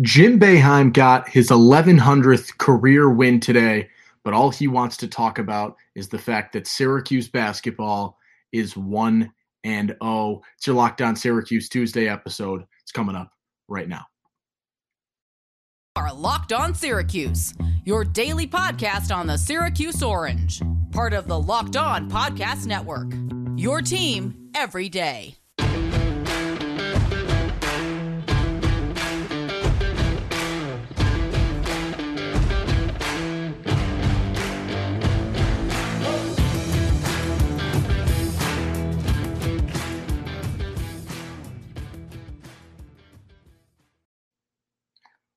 Jim Boeheim got his 1100th career win today, but all he wants to talk about is the fact that Syracuse basketball is 1 and 0. It's your Locked On Syracuse Tuesday episode. It's coming up right now. Are Locked On Syracuse, your daily podcast on the Syracuse Orange, part of the Locked On Podcast Network. Your team every day.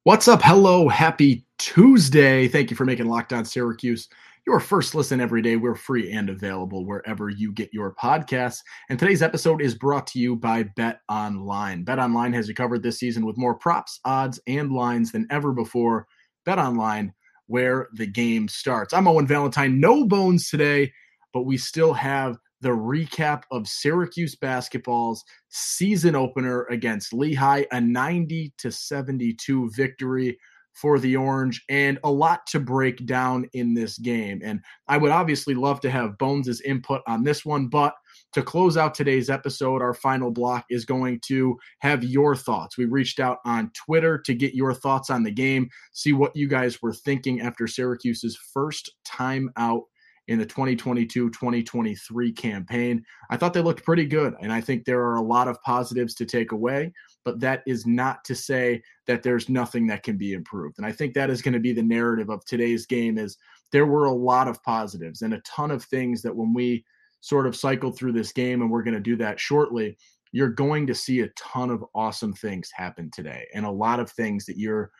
What's up? Hello. Happy Tuesday. Thank you for making Locked On Syracuse your first listen every day. We're free and available wherever you get your podcasts. And today's episode is brought to you by Bet Online. Bet Online has you covered this season with more props, odds, and lines than ever before. Bet Online, where the game starts. I'm Owen Valentine. No bones today, but we still have the recap of Syracuse basketball's season opener against Lehigh, a 90 to 72 victory for the Orange, and a lot to break down in this game. And I would obviously love to have Bones' input on this one, but to close out today's episode, our final block is going to have your thoughts. We reached out on Twitter to get your thoughts on the game, see what you guys were thinking after Syracuse's first time out in the 2022 2023 campaign. I thought they looked pretty good, and I think there are a lot of positives to take away, but that is not to say that there's nothing that can be improved. And I think that is going to be the narrative of today's game is there were a lot of positives and a ton of things that when we sort of cycle through this game and we're going to do that shortly, you're going to see a ton of awesome things happen today and a lot of things that you're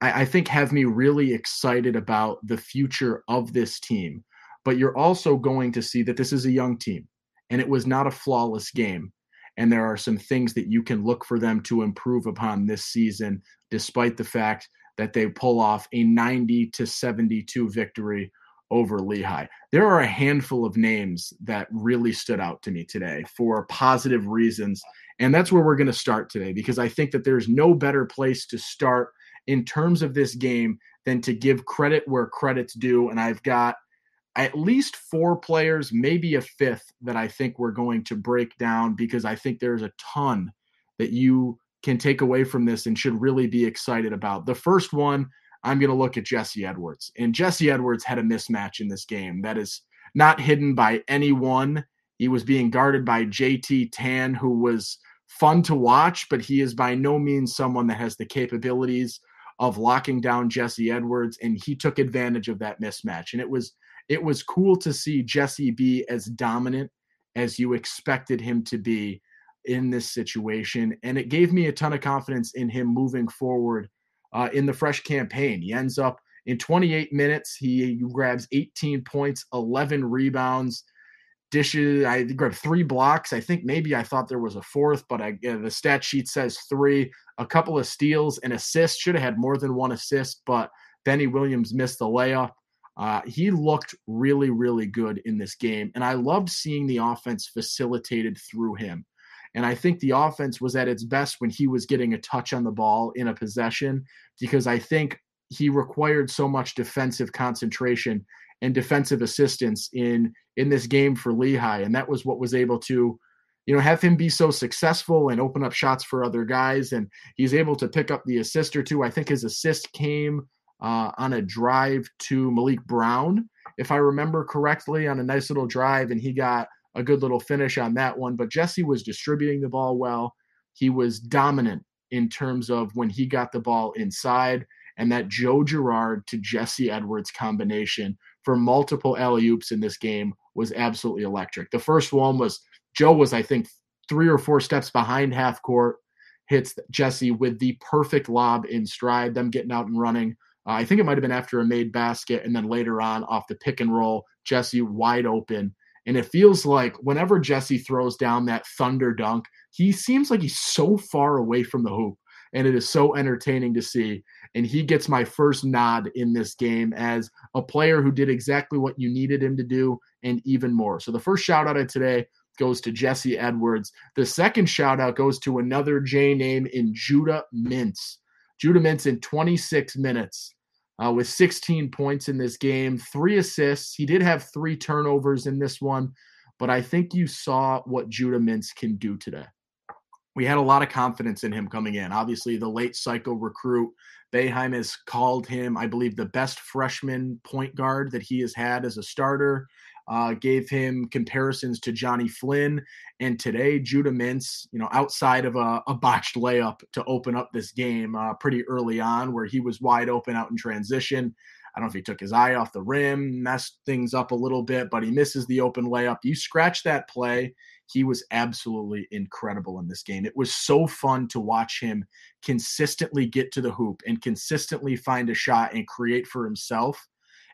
I, I think have me really excited about the future of this team but you're also going to see that this is a young team and it was not a flawless game. And there are some things that you can look for them to improve upon this season, despite the fact that they pull off a 90 to 72 victory over Lehigh. There are a handful of names that really stood out to me today for positive reasons. And that's where we're going to start today because I think that there's no better place to start in terms of this game than to give credit where credit's due. And I've got at least four players, maybe a fifth that I think we're going to break down because I think there's a ton that you can take away from this and should really be excited about. The first one, I'm going to look at Jesse Edwards. And Jesse Edwards had a mismatch in this game that is not hidden by anyone. He was being guarded by JT Tan, who was fun to watch, but he is by no means someone that has the capabilities of locking down Jesse Edwards. And he took advantage of that mismatch. And it was it was cool to see Jesse be as dominant as you expected him to be in this situation. And it gave me a ton of confidence in him moving forward uh, in the fresh campaign. He ends up in 28 minutes, he grabs 18 points, 11 rebounds, dishes. I grabbed three blocks. I think maybe I thought there was a fourth, but I, the stat sheet says three. A couple of steals and assists. Should have had more than one assist, but Benny Williams missed the layup. Uh, he looked really, really good in this game. And I loved seeing the offense facilitated through him. And I think the offense was at its best when he was getting a touch on the ball in a possession because I think he required so much defensive concentration and defensive assistance in in this game for Lehigh and that was what was able to you know have him be so successful and open up shots for other guys and he's able to pick up the assist or two. I think his assist came uh, on a drive to Maliq Brown, if I remember correctly, on a nice little drive, and he got a good little finish on that one. But Jesse was distributing the ball well. He was dominant in terms of when he got the ball inside, and that Joe Girard to Jesse Edwards combination for multiple alley oops in this game was absolutely electric. The first one was Joe was, I think, three or four steps behind half court, hits Jesse with the perfect lob in stride, them getting out and running. Uh, I think it might have been after a made basket, and then later on off the pick and roll, Jesse wide open. And it feels like whenever Jesse throws down that thunder dunk, he seems like he's so far away from the hoop. And it is so entertaining to see. And he gets my first nod in this game as a player who did exactly what you needed him to do and even more. So the first shout out of today goes to Jesse Edwards. The second shout out goes to another J name in Judah Mintz. Judah Mintz in 26 minutes uh, with 16 points in this game, three assists. He did have three turnovers in this one, but I think you saw what Judah Mintz can do today. We had a lot of confidence in him coming in. Obviously, the late cycle recruit, Boeheim has called him, I believe, the best freshman point guard that he has had as a starter uh, gave him comparisons to Jonny Flynn. And today, Judah Mintz, you know, outside of a, a botched layup to open up this game uh, pretty early on, where he was wide open out in transition. I don't know if he took his eye off the rim, messed things up a little bit, but he misses the open layup. You scratch that play, he was absolutely incredible in this game. It was so fun to watch him consistently get to the hoop and consistently find a shot and create for himself.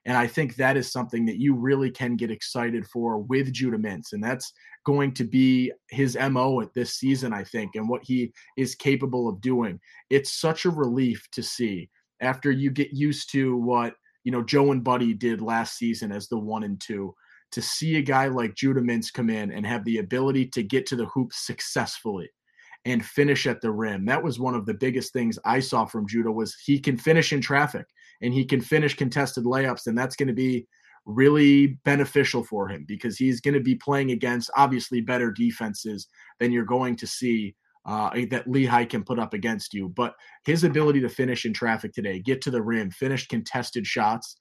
And I think that is something that you really can get excited for with Judah Mintz. And that's going to be his MO at this season, I think, and what he is capable of doing. It's such a relief to see after you get used to what, you know, Joe and Buddy did last season as the one and two. To see a guy like Judah Mintz come in and have the ability to get to the hoop successfully and finish at the rim. That was one of the biggest things I saw from Judah was he can finish in traffic and he can finish contested layups, and that's going to be really beneficial for him because he's going to be playing against obviously better defenses than you're going to see uh, that Lehigh can put up against you. But his ability to finish in traffic today, get to the rim, finish contested shots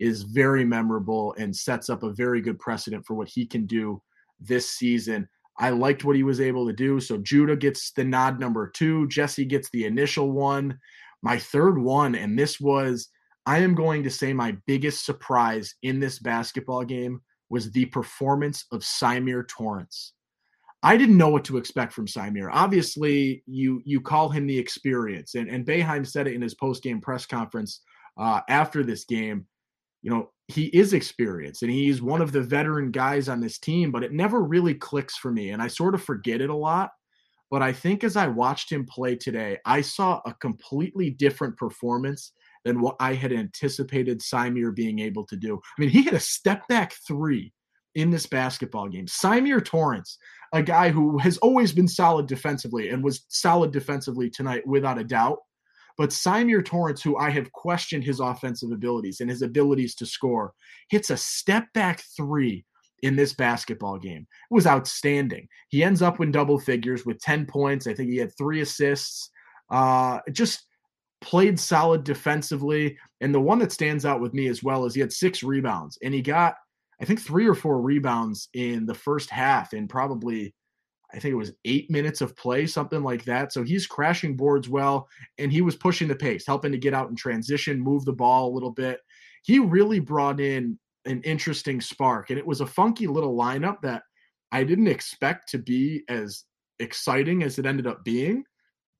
is very memorable and sets up a very good precedent for what he can do this season. I liked what he was able to do. So Judah gets the nod number two, Jesse gets the initial one. My third one, and this was I am going to say my biggest surprise in this basketball game was the performance of Symir Torrence. I didn't know what to expect from Symir. Obviously, you you call him the experience, and and Boeheim said it in his post game press conference uh, after this game. You know, he is experienced, and he's one of the veteran guys on this team, but it never really clicks for me, and I sort of forget it a lot. But I think as I watched him play today, I saw a completely different performance than what I had anticipated Symir being able to do. I mean, he hit a step back three in this basketball game. Symir Torrence, a guy who has always been solid defensively and was solid defensively tonight without a doubt. But Symir Torrence, who I have questioned his offensive abilities and his abilities to score, hits a step back three in this basketball game. It was outstanding. He ends up in double figures with 10 points. I think he had three assists. Uh, just played solid defensively. And the one that stands out with me as well is he had six rebounds and he got, I think, three or four rebounds in the first half in probably, I think it was eight minutes of play, something like that. So he's crashing boards well and he was pushing the pace, helping to get out in transition, move the ball a little bit. He really brought in an interesting spark and it was a funky little lineup that I didn't expect to be as exciting as it ended up being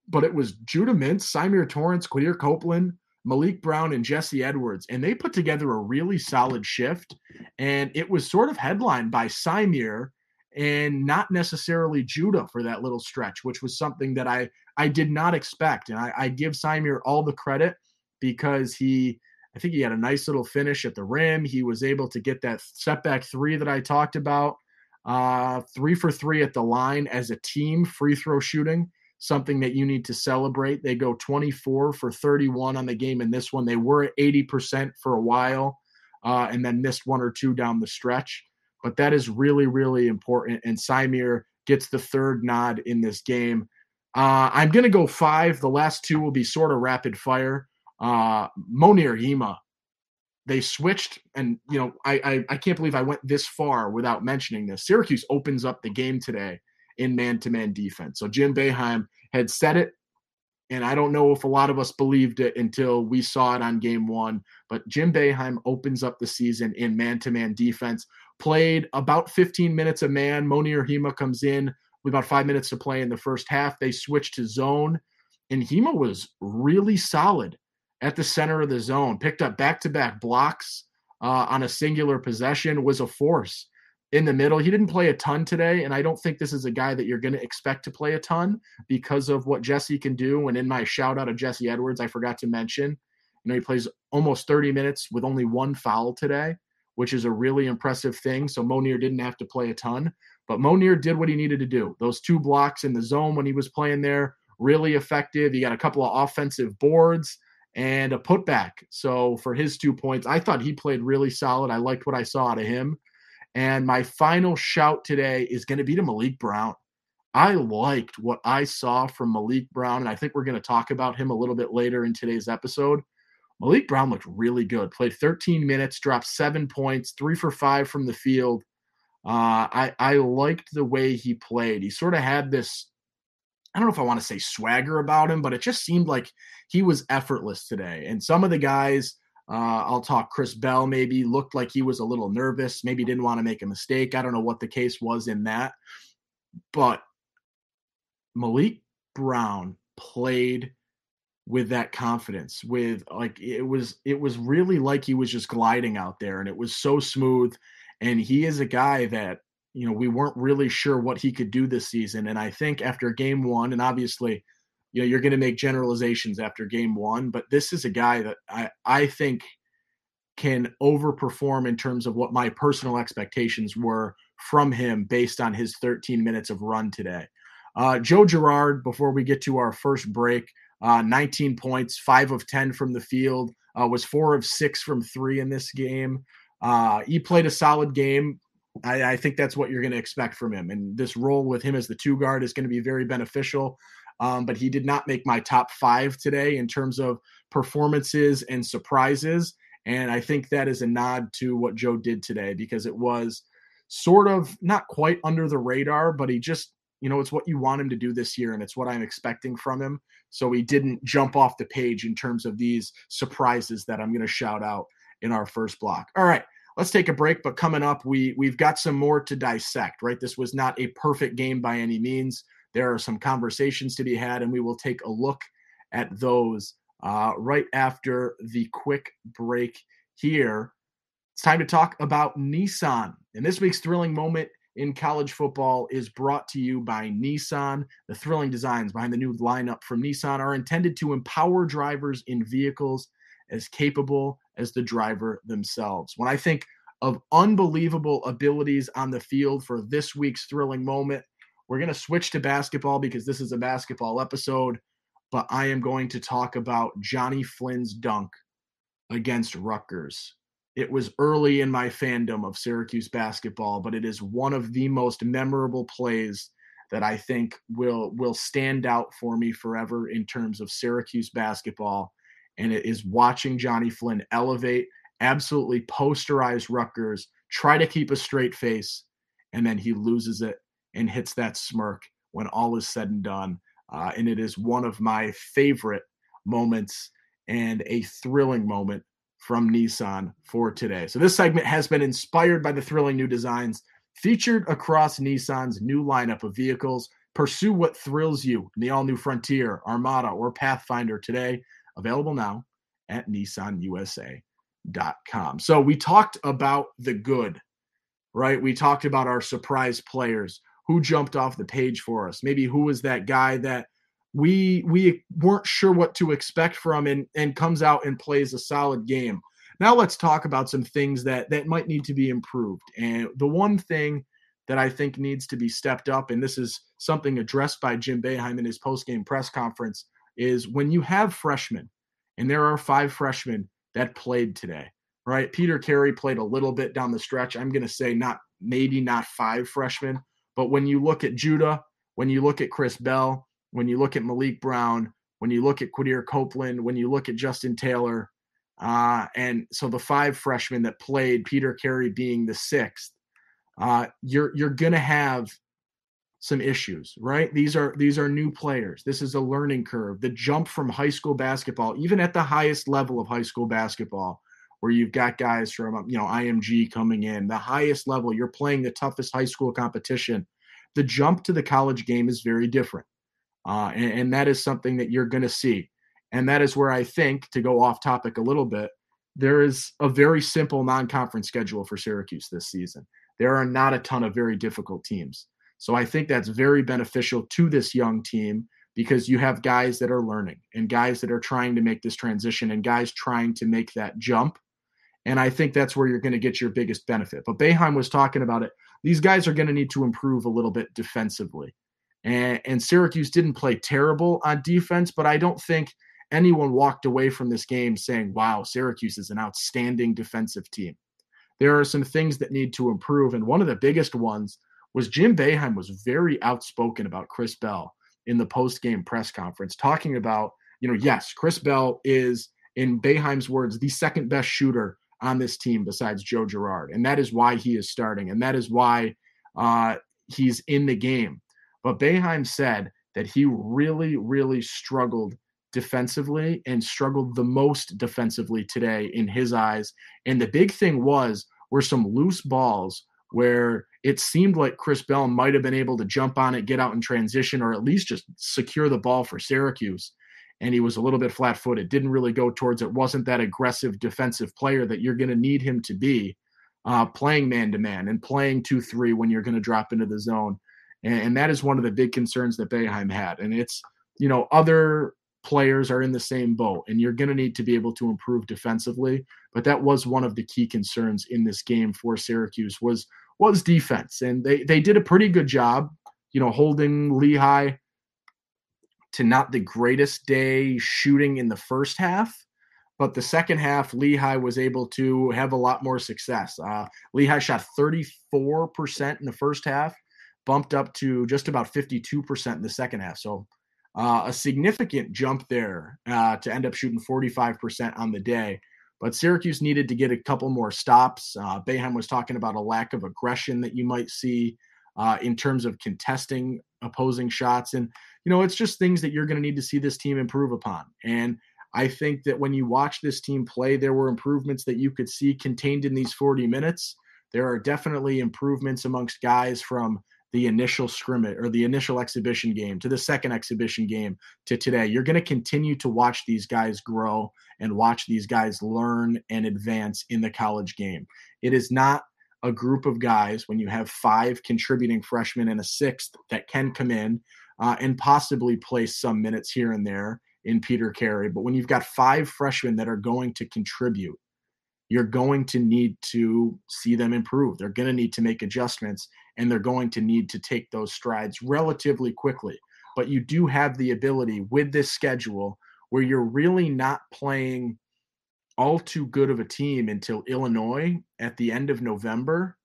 but it was Judah Mintz, Symir Torrence, Quadir Copeland, Maliq Brown, and Jesse Edwards. And they put together a really solid shift. And it was sort of headlined by Symir and not necessarily Judah for that little stretch, which was something that I, I did not expect. And I, I give Symir all the credit because he, I think he had a nice little finish at the rim. He was able to get that setback three that I talked about. Uh, three for three at the line as a team, free throw shooting something that you need to celebrate. They go 24 for 31 on the game in this one. They were at 80% for a while uh, and then missed one or two down the stretch. But that is really, really important. And Symir gets the third nod in this game. Uh, I'm going to go five. The last two will be sort of rapid fire. Uh, Mounir Hima, they switched, and you know, I, I I can't believe I went this far without mentioning this. Syracuse opens up the game today in man to man defense. So Jim Boeheim had said it, and I don't know if a lot of us believed it until we saw it on game one. But Jim Boeheim opens up the season in man to man defense, played about 15 minutes a man. Mounir Hima comes in with about five minutes to play in the first half. They switch to zone, and Hima was really solid at the center of the zone, picked up back to back blocks. Uh, on a singular possession was a force in the middle. He didn't play a ton today, and I don't think this is a guy that you're going to expect to play a ton because of what Jesse can do. And in my shout out of Jesse Edwards, I forgot to mention, you know, he plays almost 30 minutes with only one foul today, which is a really impressive thing. So Mounir didn't have to play a ton, but Mounir did what he needed to do. Those two blocks in the zone when he was playing there really effective. He got a couple of offensive boards and a putback. So for his two points, I thought he played really solid. I liked what I saw out of him. And my final shout today is going to be to Maliq Brown. I liked what I saw from Maliq Brown, and I think we're going to talk about him a little bit later in today's episode. Maliq Brown looked really good. Played 13 minutes, dropped seven points, three for five from the field. Uh, I I liked the way he played. He sort of had this. I don't know if I want to say swagger about him, but it just seemed like he was effortless today. And some of the guys, uh, I'll talk Chris Bell, maybe. Looked like he was a little nervous, maybe didn't want to make a mistake. I don't know what the case was in that, but Maliq Brown played with that confidence with like it was it was really like he was just gliding out there and it was so smooth. And he is a guy that you know we weren't really sure what he could do this season. And i think after game one and obviously you know you're going to make generalizations after game one but this is a guy that i i think can overperform in terms of what my personal expectations were from him based on his 13 minutes of run today uh, joe girard before we get to our first break uh, 19 points, five of 10 from the field, uh, was four of six from three in this game. Uh, he played a solid game. I, I think that's what you're going to expect from him. And this role with him as the two guard is going to be very beneficial. Um, but he did not make my top five today in terms of performances and surprises. And I think that is a nod to what Joe did today because it was sort of not quite under the radar, but he just you know, it's what you want him to do this year, and it's what I'm expecting from him. So he didn't jump off the page in terms of these surprises that I'm going to shout out in our first block. All right, let's take a break. But coming up, we we've got some more to dissect. Right, this was not a perfect game by any means. There are some conversations to be had, and we will take a look at those uh, right after the quick break here. It's time to talk about Nissan. And this week's thrilling moment in college football is brought to you by Nissan. The thrilling designs behind the new lineup from Nissan are intended to empower drivers in vehicles as capable as the driver themselves. When I think of unbelievable abilities on the field for this week's thrilling moment, we're going to switch to basketball because this is a basketball episode, but I am going to talk about Jonny Flynn's dunk against Rutgers. It was early in my fandom of Syracuse basketball, but it is one of the most memorable plays that I think will will stand out for me forever in terms of Syracuse basketball. And it is watching Jonny Flynn elevate, absolutely posterize Rutgers, try to keep a straight face, and then he loses it and hits that smirk when all is said and done. Uh, and it is one of my favorite moments and a thrilling moment from Nissan for today. So, this segment has been inspired by the thrilling new designs featured across Nissan's new lineup of vehicles. Pursue what thrills you in the all new Frontier, Armada, or Pathfinder today. Available now at nissanusa.com. So, we talked about the good, right? We talked about our surprise players who jumped off the page for us. Maybe who was that guy that we we weren't sure what to expect from and and comes out and plays a solid game. Now let's talk about some things that that might need to be improved. And the one thing that I think needs to be stepped up, and this is something addressed by Jim Boeheim in his post-game press conference, is when you have freshmen, and there are five freshmen that played today, right? Peter Carey played a little bit down the stretch. I'm going to say not maybe not five freshmen, but when you look at Judah, when you look at Chris Bell, when you look at Maliq Brown, when you look at Quadir Copeland, when you look at Justin Taylor, uh, and so the five freshmen that played, Peter Carey being the sixth, uh, you're you're gonna have some issues, right? These are these are new players. This is a learning curve. The jump from high school basketball, even at the highest level of high school basketball, where you've got guys from you know IMG coming in, the highest level, you're playing the toughest high school competition. The jump to the college game is very different. Uh, and, and that is something that you're going to see. And that is where I think, to go off topic a little bit, there is a very simple non conference schedule for Syracuse this season. There are not a ton of very difficult teams. So I think that's very beneficial to this young team because you have guys that are learning and guys that are trying to make this transition and guys trying to make that jump. And I think that's where you're going to get your biggest benefit. But Boeheim was talking about it. These guys are going to need to improve a little bit defensively. And, and Syracuse didn't play terrible on defense, but I don't think anyone walked away from this game saying, wow, Syracuse is an outstanding defensive team. There are some things that need to improve. And one of the biggest ones was Jim Boeheim was very outspoken about Chris Bell in the post game press conference, talking about, you know, yes, Chris Bell is, in Boeheim's words, the second best shooter on this team besides Joe Girard. And that is why he is starting. And that is why uh, he's in the game. But Boeheim said that he really, really struggled defensively and struggled the most defensively today in his eyes. And the big thing was were some loose balls where it seemed like Chris Bell might have been able to jump on it, get out in transition, or at least just secure the ball for Syracuse. And he was a little bit flat footed, didn't really go towards it, wasn't that aggressive defensive player that you're going to need him to be uh, playing man to man and playing 2 3 when you're going to drop into the zone. And, and that is one of the big concerns that Boeheim had. And it's, you know, other players are in the same boat and you're going to need to be able to improve defensively but that was one of the key concerns in this game for Syracuse was was defense and they they did a pretty good job you know holding Lehigh to not the greatest day shooting in the first half but the second half Lehigh was able to have a lot more success uh, Lehigh shot 34% in the first half bumped up to just about 52% in the second half so uh, a significant jump there uh, to end up shooting 45% on the day. But Syracuse needed to get a couple more stops. Uh, Boeheim was talking about a lack of aggression that you might see uh, in terms of contesting opposing shots. And, you know, it's just things that you're going to need to see this team improve upon. And I think that when you watch this team play, there were improvements that you could see contained in these 40 minutes. There are definitely improvements amongst guys from the initial scrimmage or the initial exhibition game to the second exhibition game to today. You're going to continue to watch these guys grow and watch these guys learn and advance in the college game. It is not a group of guys when you have five contributing freshmen and a sixth that can come in uh, and possibly play some minutes here and there in Peter Carey. But when you've got five freshmen that are going to contribute, you're going to need to see them improve. They're going to need to make adjustments and they're going to need to take those strides relatively quickly. But you do have the ability with this schedule where you're really not playing all too good of a team until Illinois at the end of November.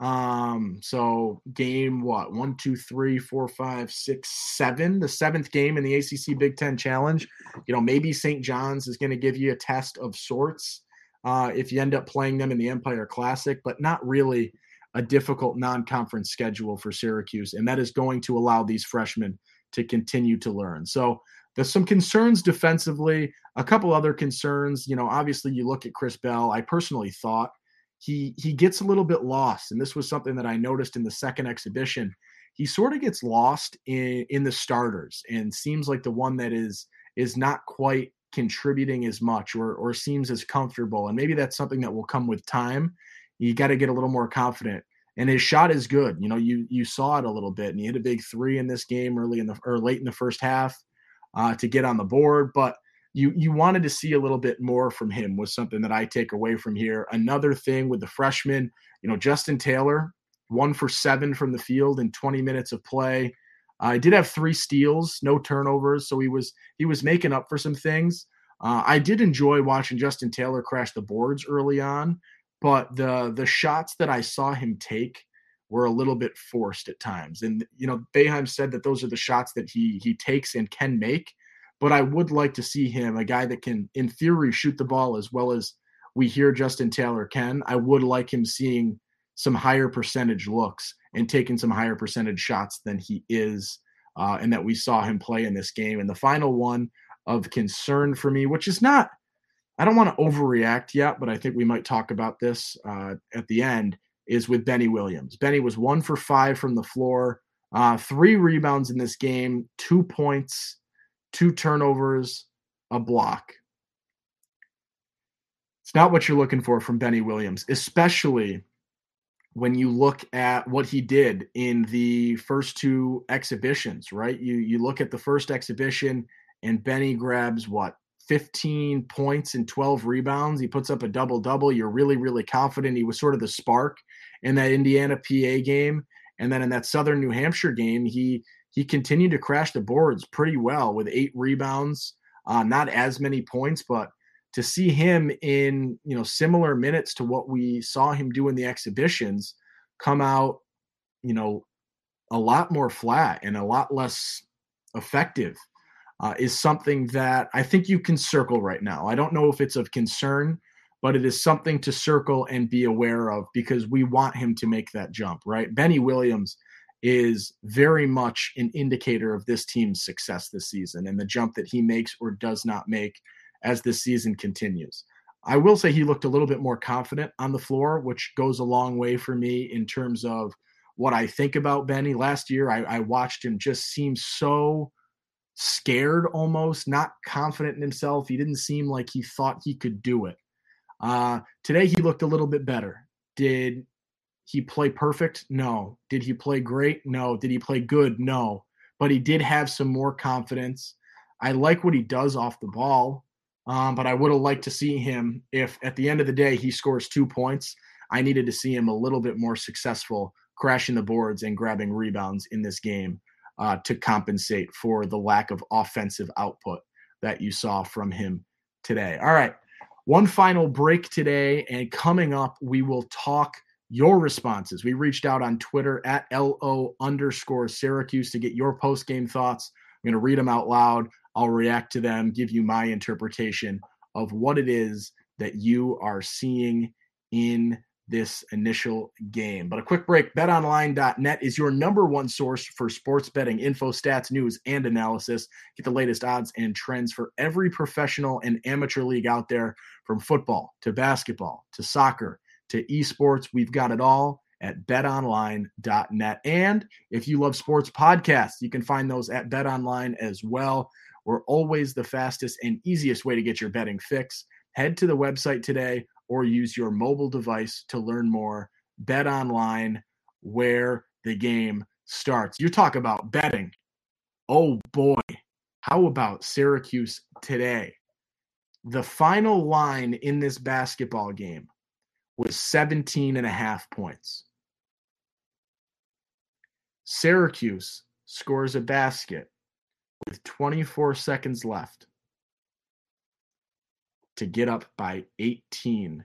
Um, so game what one, two, three, four, five, six, seven, the seventh game in the ACC Big Ten Challenge. You know, maybe St. John's is going to give you a test of sorts uh, if you end up playing them in the Empire Classic, but not really a difficult non-conference schedule for Syracuse, and that is going to allow these freshmen to continue to learn. So there's some concerns defensively, a couple other concerns. You know, obviously you look at Chris Bell. I personally thought he he gets a little bit lost, and this was something that I noticed in the second exhibition. He sort of gets lost in in the starters and seems like the one that is is not quite contributing as much or or seems as comfortable. And maybe that's something that will come with time you got to get a little more confident. And his shot is good. You know, you you saw it a little bit, and he hit a big three in this game early in the or late in the first half uh, to get on the board. But you you wanted to see a little bit more from him was something that I take away from here. Another thing with the freshman, you know, Justin Taylor, one for seven from the field in 20 minutes of play. I uh, did have three steals, no turnovers, so he was he was making up for some things. Uh, I did enjoy watching Justin Taylor crash the boards early on but the the shots that I saw him take were a little bit forced at times. And you know, Boeheim said that those are the shots that he he takes and can make. But I would like to see him, a guy that can, in theory, shoot the ball as well as we hear Justin Taylor can. I would like him seeing some higher percentage looks and taking some higher percentage shots than he is, uh, and that we saw him play in this game. And the final one of concern for me, which is not I don't want to overreact yet, but I think we might talk about this uh, at the end. Is with Benny Williams. Benny was one for five from the floor, uh, three rebounds in this game, two points, two turnovers, a block. It's not what you're looking for from Benny Williams, especially when you look at what he did in the first two exhibitions, right? You you look at the first exhibition and Benny grabs what 15 points and 12 rebounds. He puts up a double double. You're really, really confident. He was sort of the spark in that Indiana PA game. And then in that Southern New Hampshire game, he he continued to crash the boards pretty well with eight rebounds, uh, not as many points, but to see him in you know similar minutes to what we saw him do in the exhibitions come out you know a lot more flat and a lot less effective uh, is something that I think you can circle right now. I don't know if it's of concern, but it is something to circle and be aware of because we want him to make that jump, right? Benny Williams is very much an indicator of this team's success this season and the jump that he makes or does not make as this season continues. I will say he looked a little bit more confident on the floor, which goes a long way for me in terms of what I think about Benny. Last year, I, I watched him just seem so scared almost, not confident in himself. He didn't seem like he thought he could do it. Uh, today, he looked a little bit better. Did he play perfect? No. Did he play great? No. Did he play good? No. But he did have some more confidence. I like what he does off the ball, um, but I would have liked to see him if at the end of the day he scores two points. I needed to see him a little bit more successful crashing the boards and grabbing rebounds in this game uh, to compensate for the lack of offensive output that you saw from him today. All right. One final break today, and coming up, we will talk your responses. We reached out on Twitter at LO underscore Syracuse to get your post game thoughts. I'm going to read them out loud. I'll react to them, give you my interpretation of what it is that you are seeing in this initial game. But a quick break betonline.net is your number one source for sports betting info, stats, news, and analysis. Get the latest odds and trends for every professional and amateur league out there from football to basketball to soccer to esports. We've got it all at betonline.net. And if you love sports podcasts, you can find those at betonline as well. We're always the fastest and easiest way to get your betting fix. Head to the website today or use your mobile device to learn more. Bet online where the game starts. You talk about betting. Oh boy. How about Syracuse today? The final line in this basketball game was 17 and a half points. Syracuse scores a basket with 24 seconds left to get up by 18.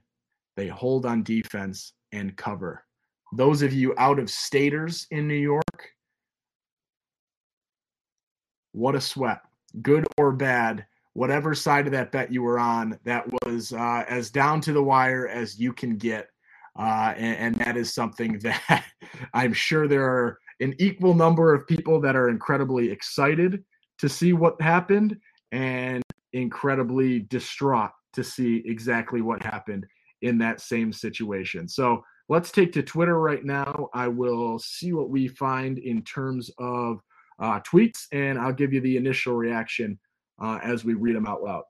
They hold on defense and cover. Those of you out of staters in New York, what a sweat. Good or bad, whatever side of that bet you were on, that was uh, as down to the wire as you can get. Uh, and, and that is something that I'm sure there are an equal number of people that are incredibly excited to see what happened and incredibly distraught to see exactly what happened in that same situation. So let's take to Twitter right now. I will see what we find in terms of uh, tweets, and I'll give you the initial reaction uh, as we read them out loud.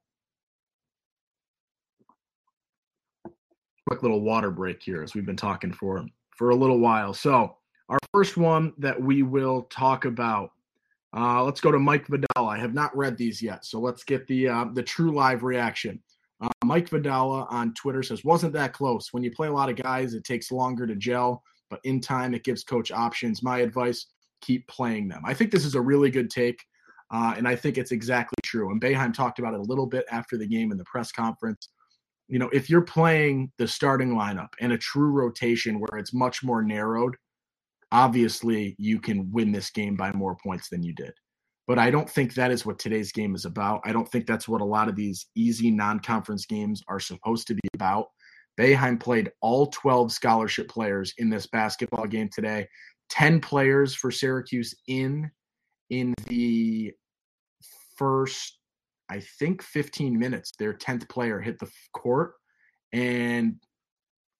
Quick little water break here as we've been talking for for a little while. So our first one that we will talk about. Uh, let's go to Mike Vidal. I have not read these yet, so let's get the uh, the true live reaction. Uh, Mike Vidala on Twitter says, wasn't that close. When you play a lot of guys, it takes longer to gel, but in time, it gives coach options. My advice, keep playing them. I think this is a really good take, uh, and I think it's exactly true. And Boeheim talked about it a little bit after the game in the press conference. You know, if you're playing the starting lineup and a true rotation where it's much more narrowed, obviously you can win this game by more points than you did but I don't think that is what today's game is about. I don't think that's what a lot of these easy non-conference games are supposed to be about. Boeheim played all 12 scholarship players in this basketball game today. 10 players for Syracuse in in the first I think 15 minutes. Their 10th player hit the court and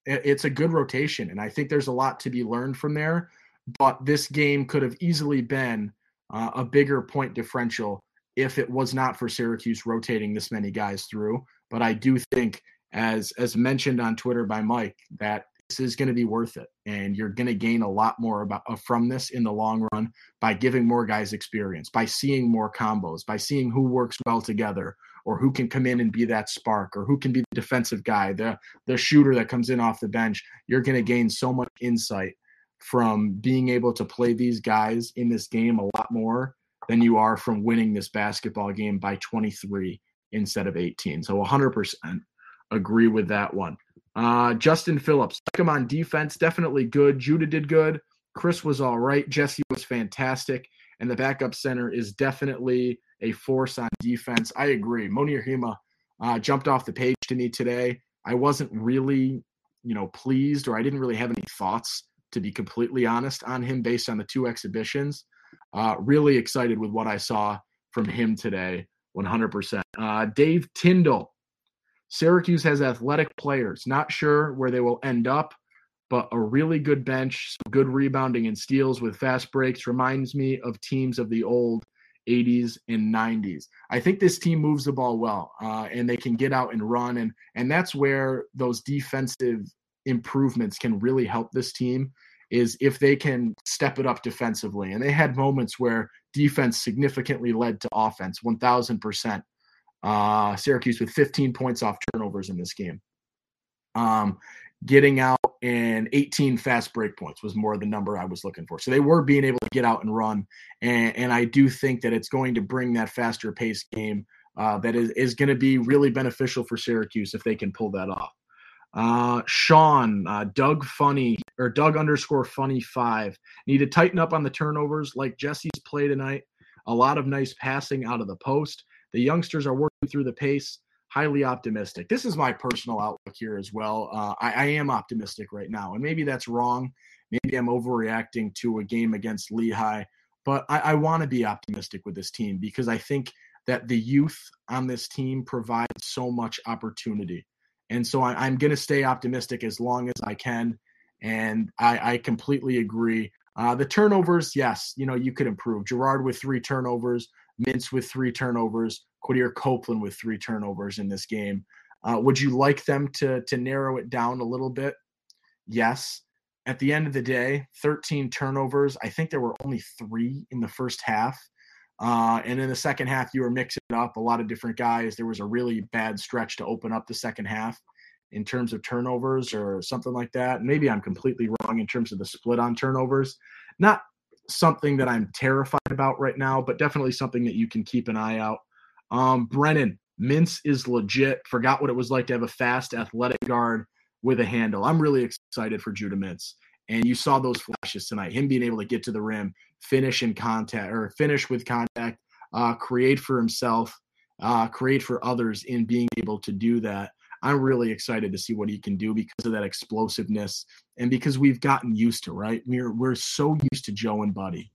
it's a good rotation and I think there's a lot to be learned from there, but this game could have easily been uh, a bigger point differential if it was not for Syracuse rotating this many guys through. But I do think, as as mentioned on Twitter by Mike, that is going to be worth it, and you're going to gain a lot more about uh, from this in the long run by giving more guys experience, by seeing more combos, by seeing who works well together, or who can come in and be that spark, or who can be the defensive guy, the the shooter that comes in off the bench. You're going to gain so much insight from being able to play these guys in this game a lot more than you are from winning this basketball game by 23 instead of 18. So 100% agree with that one. Uh, Justin Phillips, check him on defense, definitely good. Judah did good. Chris was all right. Jesse was fantastic. And the backup center is definitely a force on defense. I agree. Mounir Hima uh, jumped off the page to me today. I wasn't really, you know, pleased or I didn't really have any thoughts, to be completely honest, on him based on the two exhibitions. Uh, really excited with what I saw from him today, 100%. Uh, Dave Tyndall. Syracuse has athletic players. Not sure where they will end up, but a really good bench, good rebounding and steals with fast breaks reminds me of teams of the old 80s and 90s. I think this team moves the ball well, uh, and they can get out and run, and and that's where those defensive improvements can really help this team. Is if they can step it up defensively, and they had moments where defense significantly led to offense, 1,000 percent. Uh, Syracuse with 15 points off turnovers in this game. Um, getting out and 18 fast break points was more the number I was looking for. So they were being able to get out and run. And, and I do think that it's going to bring that faster pace game uh, that is, is going to be really beneficial for Syracuse if they can pull that off. Uh, Sean, uh, Doug Funny or Doug underscore Funny five need to tighten up on the turnovers like Jesse's play tonight. A lot of nice passing out of the post. The youngsters are working through the pace highly optimistic. This is my personal outlook here as well. Uh, I, I, am optimistic right now, and maybe that's wrong. Maybe I'm overreacting to a game against Lehigh, but I, I want to be optimistic with this team because I think that the youth on this team provides so much opportunity. And so I, am going to stay optimistic as long as I can. And I, I completely agree. Uh, the turnovers, yes, you know, you could improve. Girard with three turnovers, Mintz with three turnovers. Quadir Copeland with three turnovers in this game. Uh, would you like them to to narrow it down a little bit? Yes. At the end of the day, 13 turnovers. I think there were only three in the first half. Uh, and in the second half, you were mixing up. A lot of different guys. There was a really bad stretch to open up the second half in terms of turnovers or something like that. Maybe I'm completely wrong in terms of the split on turnovers. Not something that I'm terrified about right now, but definitely something that you can keep an eye out um, Brennan, Mintz is legit. Forgot what it was like to have a fast, athletic guard with a handle. I'm really excited for Judah Mintz. And you saw those flashes tonight. Him being able to get to the rim, finish in contact or finish with contact, uh, create for himself, uh, create for others in being able to do that. I'm really excited to see what he can do because of that explosiveness and because we've gotten used to right. We're we're so used to Joe and Buddy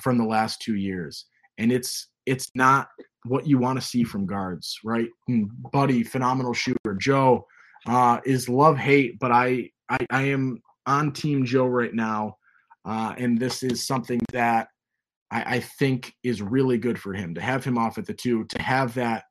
from the last two years, and it's it's not what you want to see from guards, right? Hmm, Buddy, phenomenal shooter. Joe uh, is love hate, but I, I, I am on Team Joe right now, uh, and this is something that I, I think is really good for him to have him off at the two, to have that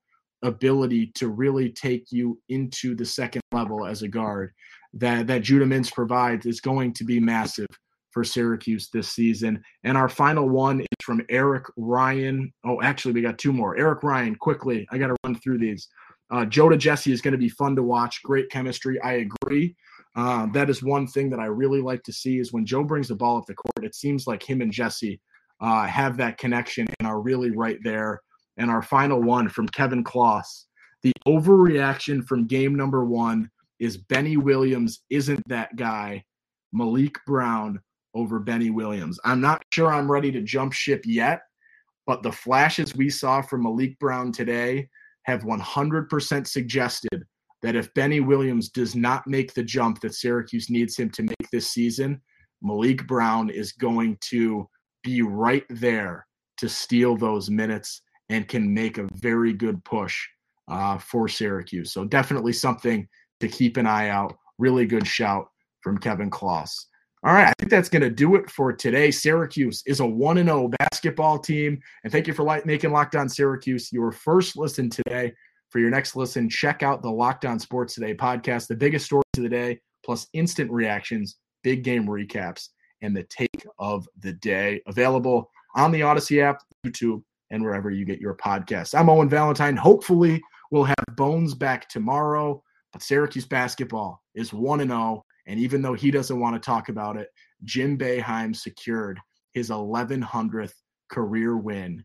ability to really take you into the second level as a guard that that Judah Mintz provides is going to be massive for Syracuse this season. And our final one is from Eric Ryan. Oh, actually, we got two more. Eric Ryan, quickly. I got to run through these. Uh, Joe to Jesse is going to be fun to watch. Great chemistry. I agree. Uh, that is one thing that I really like to see is when Joe brings the ball up the court, it seems like him and Jesse uh, have that connection and are really right there. And our final one from Kevin Kloss. The overreaction from game number one is Benny Williams isn't that guy. Maliq Brown over Benny Williams. I'm not sure I'm ready to jump ship yet, but the flashes we saw from Maliq Brown today have 100% suggested that if Benny Williams does not make the jump that Syracuse needs him to make this season, Maliq Brown is going to be right there to steal those minutes and can make a very good push uh, for Syracuse. So definitely something to keep an eye out. Really good shout from Kevin Kloss. All right, I think that's going to do it for today. Syracuse is a 1 0 basketball team. And thank you for like, making Locked On Syracuse your first listen today. For your next listen, check out the Locked On Sports Today podcast, the biggest stories of the day, plus instant reactions, big game recaps, and the take of the day. Available on the Odyssey app, YouTube, and wherever you get your podcasts. I'm Owen Valentine. Hopefully, we'll have Bones back tomorrow. But Syracuse basketball is 1 and 0 and even though he doesn't want to talk about it, Jim Boeheim secured his 1100th career win